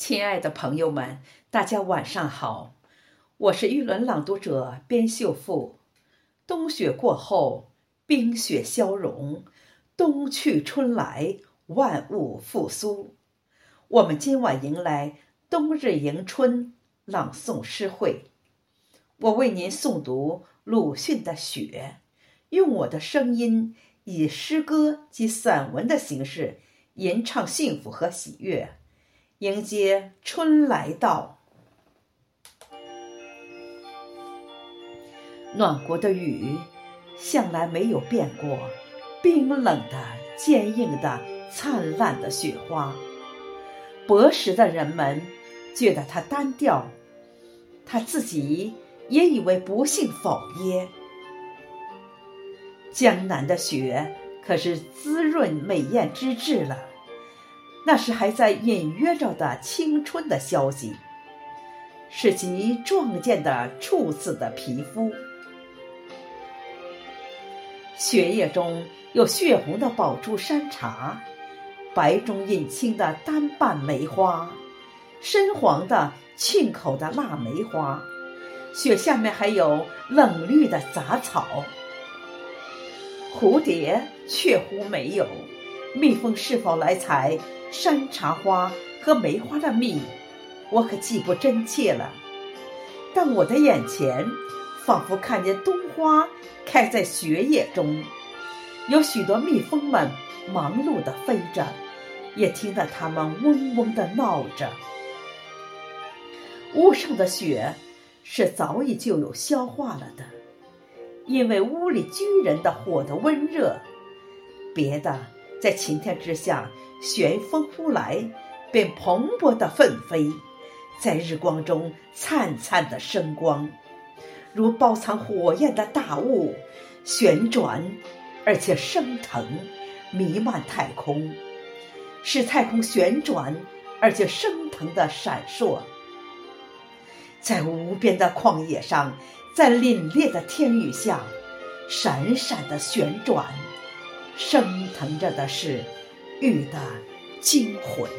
亲爱的朋友们，大家晚上好，我是玉轮朗读者边秀富。冬雪过后，冰雪消融，冬去春来，万物复苏。我们今晚迎来冬日迎春朗诵诗会，我为您诵读鲁迅的《雪》，用我的声音以诗歌及散文的形式吟唱幸福和喜悦。迎接春来到，暖国的雨向来没有变过，冰冷的、坚硬的、灿烂的雪花。博识的人们觉得它单调，他自己也以为不幸否耶。江南的雪可是滋润美艳之至了。那是还在隐约着的青春的消息，是极壮健的处子的皮肤。血液中有血红的宝珠山茶，白中隐青的单瓣梅花，深黄的沁口的腊梅花，雪下面还有冷绿的杂草。蝴蝶却乎没有，蜜蜂是否来采？山茶花和梅花的蜜，我可记不真切了。但我的眼前，仿佛看见冬花开在雪野中，有许多蜜蜂们忙碌地飞着，也听得它们嗡嗡地闹着。屋上的雪是早已就有消化了的，因为屋里居人的火的温热，别的在晴天之下。旋风呼来，便蓬勃的奋飞，在日光中灿灿的生光，如包藏火焰的大雾，旋转而且升腾，弥漫太空，使太空旋转而且升腾的闪烁，在无边的旷野上，在凛冽的天宇下，闪闪的旋转，升腾着的是。玉的精魂。